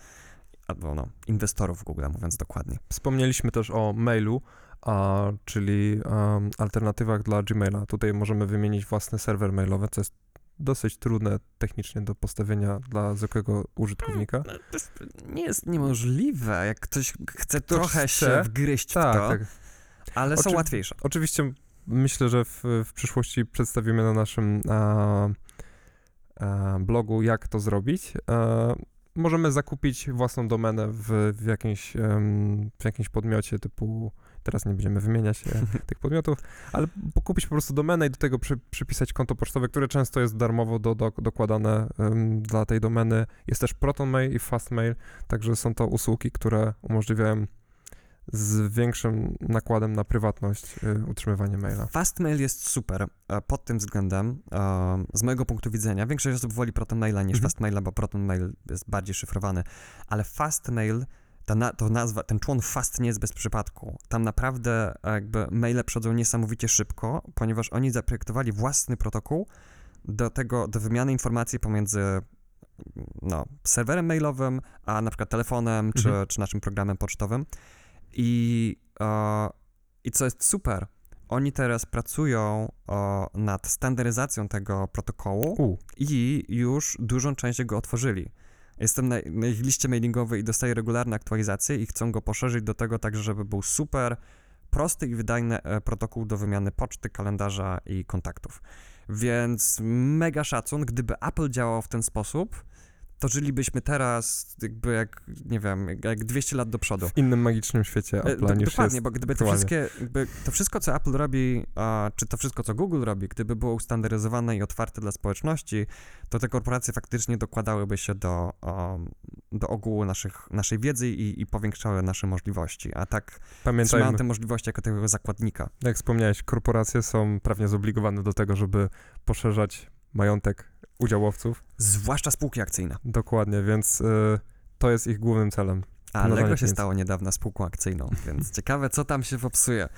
Albo no, inwestorów Google, mówiąc dokładnie. Wspomnieliśmy też o mailu, a, czyli um, alternatywach dla Gmaila. Tutaj możemy wymienić własny serwer mailowy, co jest dosyć trudne technicznie do postawienia dla zwykłego użytkownika. No, to jest, nie jest niemożliwe, jak ktoś chce Ktoś trochę chce. się wgryźć w Tak, to, tak. ale są Oczy- łatwiejsze. Oczywiście myślę, że w, w przyszłości przedstawimy na naszym a, a, blogu, jak to zrobić. E, możemy zakupić własną domenę w, w, jakimś, w jakimś podmiocie typu, teraz nie będziemy wymieniać e, tych podmiotów, ale kupić po prostu domenę i do tego przy, przypisać konto pocztowe, które często jest darmowo do, do, dokładane em, dla tej domeny. Jest też ProtonMail i FastMail, także są to usługi, które umożliwiają z większym nakładem na prywatność y, utrzymywanie maila. Fastmail jest super e, pod tym względem, e, z mojego punktu widzenia. Większość osób woli ProtonMaila niż Mhm. Fastmaila, bo ProtonMail jest bardziej szyfrowany, ale Fastmail, ta, na, to nazwa, ten człon Fast nie jest bez przypadku. Tam naprawdę e, jakby maile przechodzą niesamowicie szybko, ponieważ oni zaprojektowali własny protokół do tego, do wymiany informacji pomiędzy no, serwerem mailowym, a na przykład telefonem, czy, Mhm. czy naszym programem pocztowym. I, e, I co jest super, oni teraz pracują o, nad standaryzacją tego protokołu U, i już dużą część go otworzyli. Jestem na, na ich liście mailingowej i dostaję regularne aktualizacje i chcą go poszerzyć do tego tak, żeby był super prosty i wydajny e, protokół do wymiany poczty, kalendarza i kontaktów. Więc mega szacun, gdyby Apple działał w ten sposób, to żylibyśmy teraz jakby jak, nie wiem, jak- jak 200 lat do przodu. w innym magicznym świecie E, Apple'a do- niż Dokładnie, bo gdyby aktualnie. wszystkie, to wszystko, co Apple robi, a, czy to wszystko, co Google robi, gdyby było ustandaryzowane i otwarte dla społeczności, to te korporacje faktycznie dokładałyby się do, um, do ogółu naszych, naszej wiedzy i, i powiększały nasze możliwości. A tak trzymają Pamiętajmy, te możliwości jako takiego zakładnika. jak wspomniałeś, korporacje są prawnie zobligowane do tego, żeby poszerzać majątek udziałowców. Zwłaszcza spółki akcyjne. Dokładnie, więc y, to jest ich głównym celem. A Lego się pieniędzy. stało niedawno spółką akcyjną, więc ciekawe, co tam się popsuje.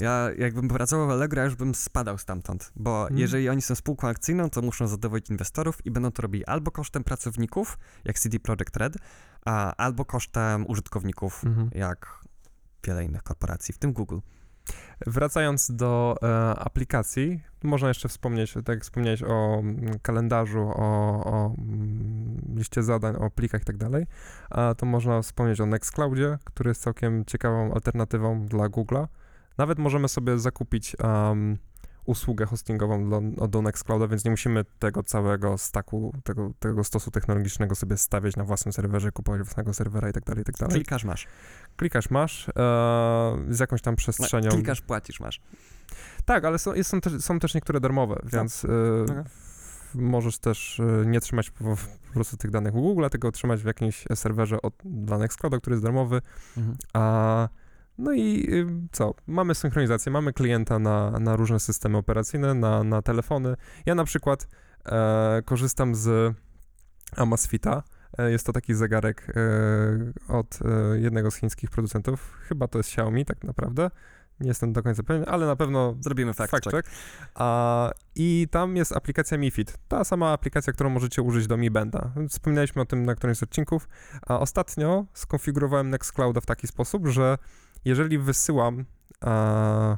Ja jakbym pracował w Allegro, ja już bym spadał stamtąd, bo Hmm. jeżeli oni są spółką akcyjną, to muszą zadowolić inwestorów i będą to robili albo kosztem pracowników, jak CD Projekt Red, a, albo kosztem użytkowników, Mhm. jak wiele innych korporacji, w tym Google. Wracając do e, aplikacji, można jeszcze wspomnieć, tak jak wspomniałeś o mm, kalendarzu, o, o mm, liście zadań, o plikach i tak dalej, a to można wspomnieć o Nextcloudzie, który jest całkiem ciekawą alternatywą dla Google'a. Nawet możemy sobie zakupić um, usługę hostingową do, do Nextclouda, więc nie musimy tego całego staku, tego, tego stosu technologicznego sobie stawiać na własnym serwerze, kupować własnego serwera i tak dalej, i tak dalej. Klikasz, masz. Klikasz, masz e, z jakąś tam przestrzenią. No, klikasz, płacisz, masz. Tak, ale są, jest, są, też, są też niektóre darmowe, więc e, Okej. możesz też e, nie trzymać po, po prostu tych danych u Google, tylko trzymać w jakimś serwerze od, dla Nextclouda, który jest darmowy. Mhm. A, no i co? Mamy synchronizację, mamy klienta na, na różne systemy operacyjne, na, na telefony. Ja na przykład e, korzystam z Amazfita. E, Jest to taki zegarek e, od e, jednego z chińskich producentów. Chyba to jest Xiaomi tak naprawdę. Nie jestem do końca pewien, ale na pewno Zrobimy fact, fact check. check. A, I tam jest aplikacja Mi Fit. Ta sama aplikacja, którą możecie użyć do Mi Banda. Wspominaliśmy o tym na którymś z odcinków. A ostatnio skonfigurowałem Nextclouda w taki sposób, że jeżeli wysyłam, a,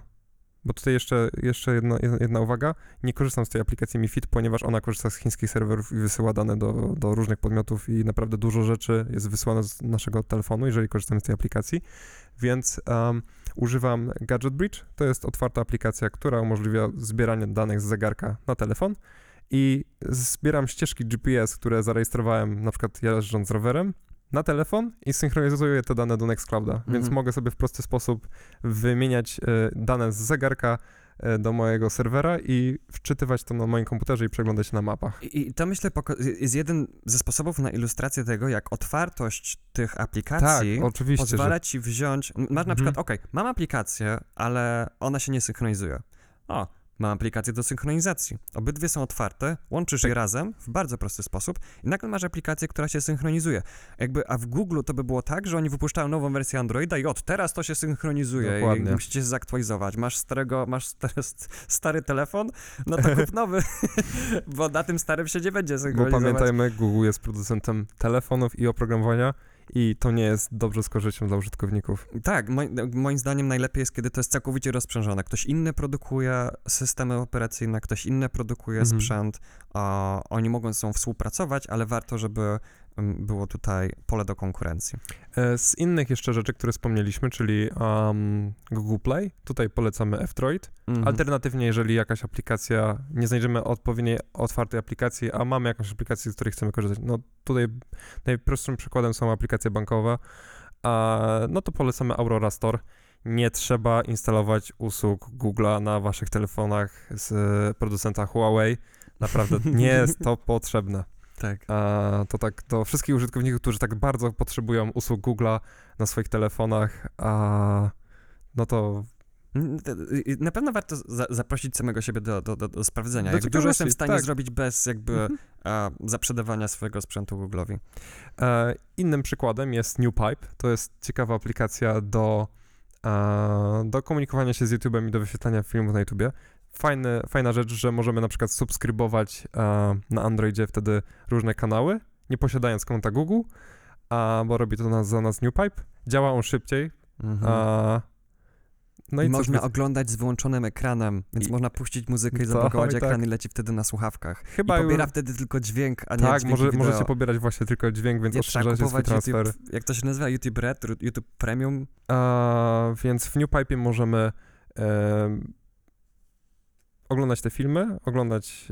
bo tutaj jeszcze, jeszcze jedna, jedna uwaga, nie korzystam z tej aplikacji Mi Fit, ponieważ ona korzysta z chińskich serwerów i wysyła dane do, do różnych podmiotów i naprawdę dużo rzeczy jest wysyłane z naszego telefonu, jeżeli korzystamy z tej aplikacji, więc um, używam Gadget Bridge, to jest otwarta aplikacja, która umożliwia zbieranie danych z zegarka na telefon i zbieram ścieżki GPS, które zarejestrowałem na przykład jeżdżąc rowerem na telefon i synchronizuję te dane do Nextclouda, więc Mhm. mogę sobie w prosty sposób wymieniać e, dane z zegarka e, do mojego serwera i wczytywać to na moim komputerze i przeglądać na mapach. I, I to myślę jest jeden ze sposobów na ilustrację tego, jak otwartość tych aplikacji tak, oczywiście, pozwala że ci wziąć. Masz na Mhm. przykład, okej, mam aplikację, ale ona się nie synchronizuje. O, mam aplikację do synchronizacji. Obydwie są otwarte, łączysz je razem w bardzo prosty sposób i nagle masz aplikację, która się synchronizuje. Jakby, a w Google to by było tak, że oni wypuszczają nową wersję Androida i od teraz to się synchronizuje Dokładnie. i musicie się zaktualizować. Masz starego, masz teraz stary telefon, no to kup nowy, bo na tym starym się nie będzie Bo synchronizować. pamiętajmy, Google jest producentem telefonów i oprogramowania i to nie jest dobrze z korzyścią dla użytkowników. Tak, moi, moim zdaniem najlepiej jest, kiedy to jest całkowicie rozprzężone. Ktoś inny produkuje systemy operacyjne, ktoś inny produkuje Mhm. sprzęt, a oni mogą ze sobą współpracować, ale warto, żeby było tutaj pole do konkurencji. E, Z innych jeszcze rzeczy, które wspomnieliśmy, czyli um, Google Play, tutaj polecamy F-Droid. Mhm. Alternatywnie, jeżeli jakaś aplikacja, nie znajdziemy odpowiedniej otwartej aplikacji, a mamy jakąś aplikację, z której chcemy korzystać, no tutaj najprostszym przykładem są aplikacje bankowe, a, no to polecamy Aurora Store. Nie trzeba instalować usług Google'a na waszych telefonach z producenta Huawei. Naprawdę nie jest to potrzebne. Tak. A, to tak do wszystkich użytkowników, którzy tak bardzo potrzebują usług Google'a na swoich telefonach, a no to Mm, te- y, Na pewno warto za, zaprosić samego siebie do, do, do, do sprawdzenia. Do dużo jestem w stanie tak. zrobić bez jakby Mhm. a, zaprzedawania swojego sprzętu Google'owi. E, innym przykładem jest NewPipe. To jest ciekawa aplikacja do, e, do komunikowania się z YouTube'em i do wyświetlania filmów na YouTubie. Fajny, fajna rzecz, że możemy na przykład subskrybować e, na Androidzie wtedy różne kanały, nie posiadając konta Google, a, bo robi to nas, za nas NewPipe. Działa on szybciej. Mhm. A, no I i można więcej? oglądać z wyłączonym ekranem, więc I- można puścić muzykę i zablokować i ekran tak. i leci wtedy na słuchawkach. Chyba I pobiera już- wtedy tylko dźwięk, a nie Tak, dźwięk może, wideo. możecie pobierać właśnie tylko dźwięk, więc oszczędzacie swój kupować transfer. YouTube, jak to się nazywa, YouTube Red, YouTube Premium. A, więc w NewPipe możemy em, oglądać te filmy, oglądać,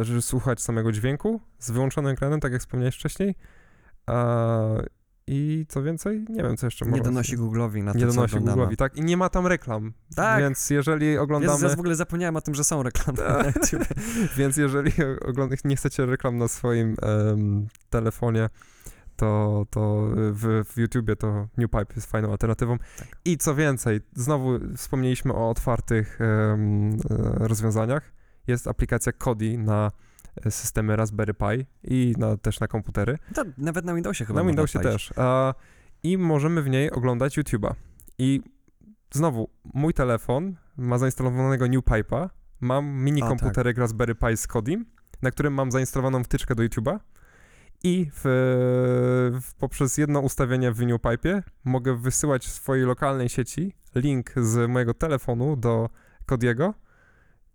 że słuchać samego dźwięku z wyłączonym ekranem, tak jak wspomniałeś wcześniej. A, I co więcej? Nie wiem, co jeszcze Nie można- donosi Google'owi na to, Nie donosi. Google'owi, tak? I nie ma tam reklam. Tak. Więc jeżeli Jezus, oglądamy... ja w ogóle zapomniałem o tym, że są reklamy Tak. na YouTube. Więc jeżeli ogląda, nie chcecie reklam na swoim telefonie, to, to w, w YouTubie to NewPipe jest fajną alternatywą. Tak. I co więcej, znowu wspomnieliśmy o otwartych e, rozwiązaniach. Jest aplikacja Kodi na e, systemy Raspberry Pi i na, też na komputery. To nawet na Windowsie chyba na Windowsie też. A, I możemy w niej oglądać YouTube'a. I znowu, mój telefon ma zainstalowanego NewPipe'a, mam mini O, tak. komputerek Raspberry Pi z Kodim, na którym mam zainstalowaną wtyczkę do YouTube'a i w, w, poprzez jedno ustawienie w NewPipe'ie mogę wysyłać w swojej lokalnej sieci link z mojego telefonu do Kodiego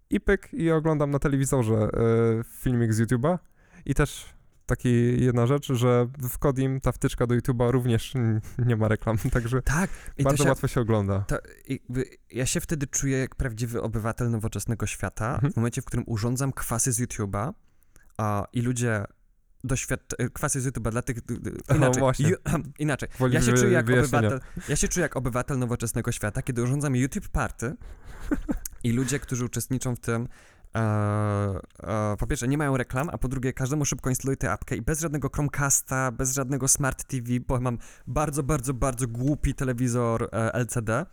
i pyk, i oglądam na telewizorze e, filmik z YouTube'a. I też taki jedna rzecz, że w Kodim ta wtyczka do YouTube'a również nie ma reklam, także Tak, bardzo się, łatwo się ogląda. to ja się wtedy czuję jak prawdziwy obywatel nowoczesnego świata, Mhm. w momencie, w którym urządzam kwasy z YouTube'a a, i ludzie doświadcz... e, kwasy z YouTube'a dla tych... O, Inaczej. Ju, inaczej. Woli Ja się, czuję jak obywatel, ja się czuję jak obywatel nowoczesnego świata, kiedy urządzam YouTube Party i ludzie, którzy uczestniczą w tym, e, e, po pierwsze nie mają reklam, a po drugie każdemu szybko instaluję tę apkę i bez żadnego Chromecasta, bez żadnego Smart TV, bo mam bardzo, bardzo, bardzo głupi telewizor e, LCD,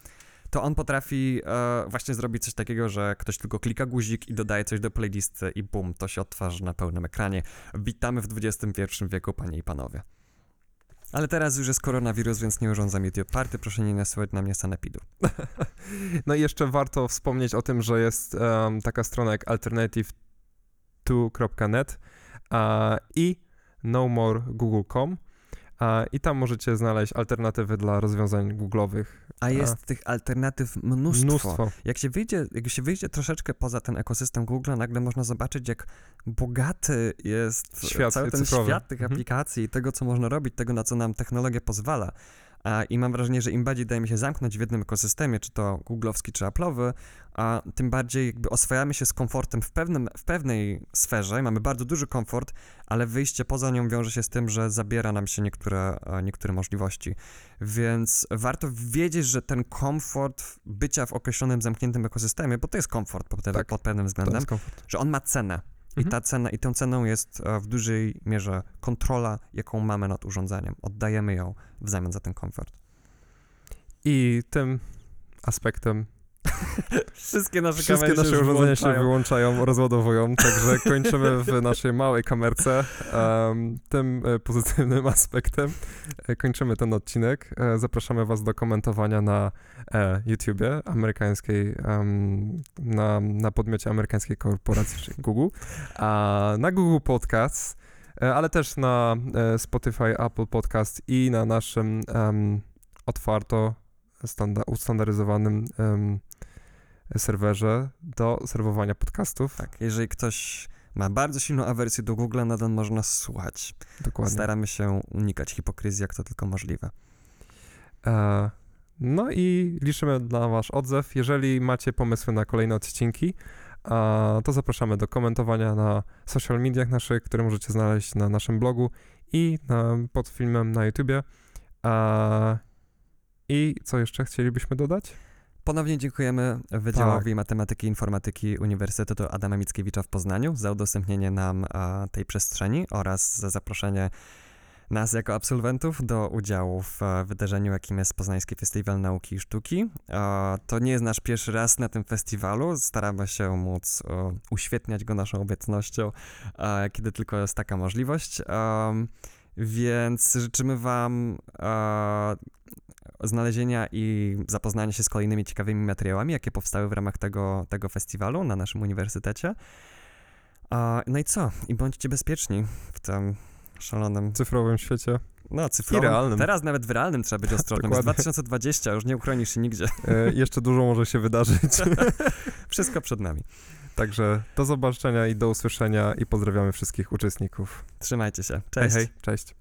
to on potrafi e, właśnie zrobić coś takiego, że ktoś tylko klika guzik i dodaje coś do playlisty i bum, to się odtwarza na pełnym ekranie. Witamy w XXI wieku, panie i panowie. Ale teraz już jest koronawirus, więc nie urządzam YouTube Party, proszę nie nasyłać na mnie sanepidu. No i jeszcze warto wspomnieć o tym, że jest em, taka strona jak alternative2.net a, i no more google.com i tam możecie znaleźć alternatywy dla rozwiązań google'owych. A jest tych alternatyw mnóstwo. Mnóstwo. Jak się wyjdzie, jak się wyjdzie troszeczkę poza ten ekosystem Google, nagle można zobaczyć, jak bogaty jest Świat cały ten cyfrowy. świat tych Mhm. aplikacji i tego, co można robić, tego, na co nam technologia pozwala. I mam wrażenie, że im bardziej dajemy się zamknąć w jednym ekosystemie, czy to googlowski, czy Apple'owy, a tym bardziej jakby oswajamy się z komfortem w, pewnym, w pewnej sferze, mamy bardzo duży komfort, ale wyjście poza nią wiąże się z tym, że zabiera nam się niektóre, e, niektóre możliwości. Więc warto wiedzieć, że ten komfort bycia w określonym zamkniętym ekosystemie, bo to jest komfort pod, Tak. pod pewnym względem, że on ma cenę. I Mhm. ta cena, i tą ceną jest e, w dużej mierze kontrola, jaką mamy nad urządzeniem. Oddajemy ją w zamian za ten komfort. I tym aspektem Wszystkie nasze wszystkie nasze już urządzenia się wyłączają, rozładowują, także kończymy w naszej małej kamerce. Em, tym e, pozytywnym aspektem e, kończymy ten odcinek. E, zapraszamy Was do komentowania na e, YouTubie amerykańskiej, em, na, na podmiocie amerykańskiej korporacji, czyli Google, a na Google Podcasts, e, ale też na Spotify, Apple Podcast i na naszym em, otwarto standa- ustandaryzowanym em, serwerze do serwowania podcastów. Tak, jeżeli ktoś ma bardzo silną awersję do Google, nadal można słuchać. Dokładnie. Staramy się unikać hipokryzji, jak to tylko możliwe. E, no i liczymy na Wasz odzew. Jeżeli macie pomysły na kolejne odcinki, e, to zapraszamy do komentowania na social mediach naszych, które możecie znaleźć na naszym blogu i na, pod filmem na YouTubie. E, I co jeszcze chcielibyśmy dodać? Ponownie dziękujemy Wydziałowi Tak. Matematyki i Informatyki Uniwersytetu Adama Mickiewicza w Poznaniu za udostępnienie nam a, tej przestrzeni oraz za zaproszenie nas jako absolwentów do udziału w e, wydarzeniu, jakim jest Poznański Festiwal Nauki i Sztuki. E, To nie jest nasz pierwszy raz na tym festiwalu. Staramy się móc e, uświetniać go naszą obecnością, e, kiedy tylko jest taka możliwość. Więc życzymy Wam e, znalezienia i zapoznania się z kolejnymi ciekawymi materiałami, jakie powstały w ramach tego, tego festiwalu na naszym uniwersytecie. No i co? I bądźcie bezpieczni w tym szalonym, cyfrowym świecie. no cyfrowym. Teraz nawet w realnym trzeba być ostrożnym. Dokładnie. 2020, już nie uchronisz się nigdzie. E, jeszcze dużo może się wydarzyć. Wszystko przed nami. Także do zobaczenia i do usłyszenia i pozdrawiamy wszystkich uczestników. Trzymajcie się. Cześć. Hej, hej, cześć.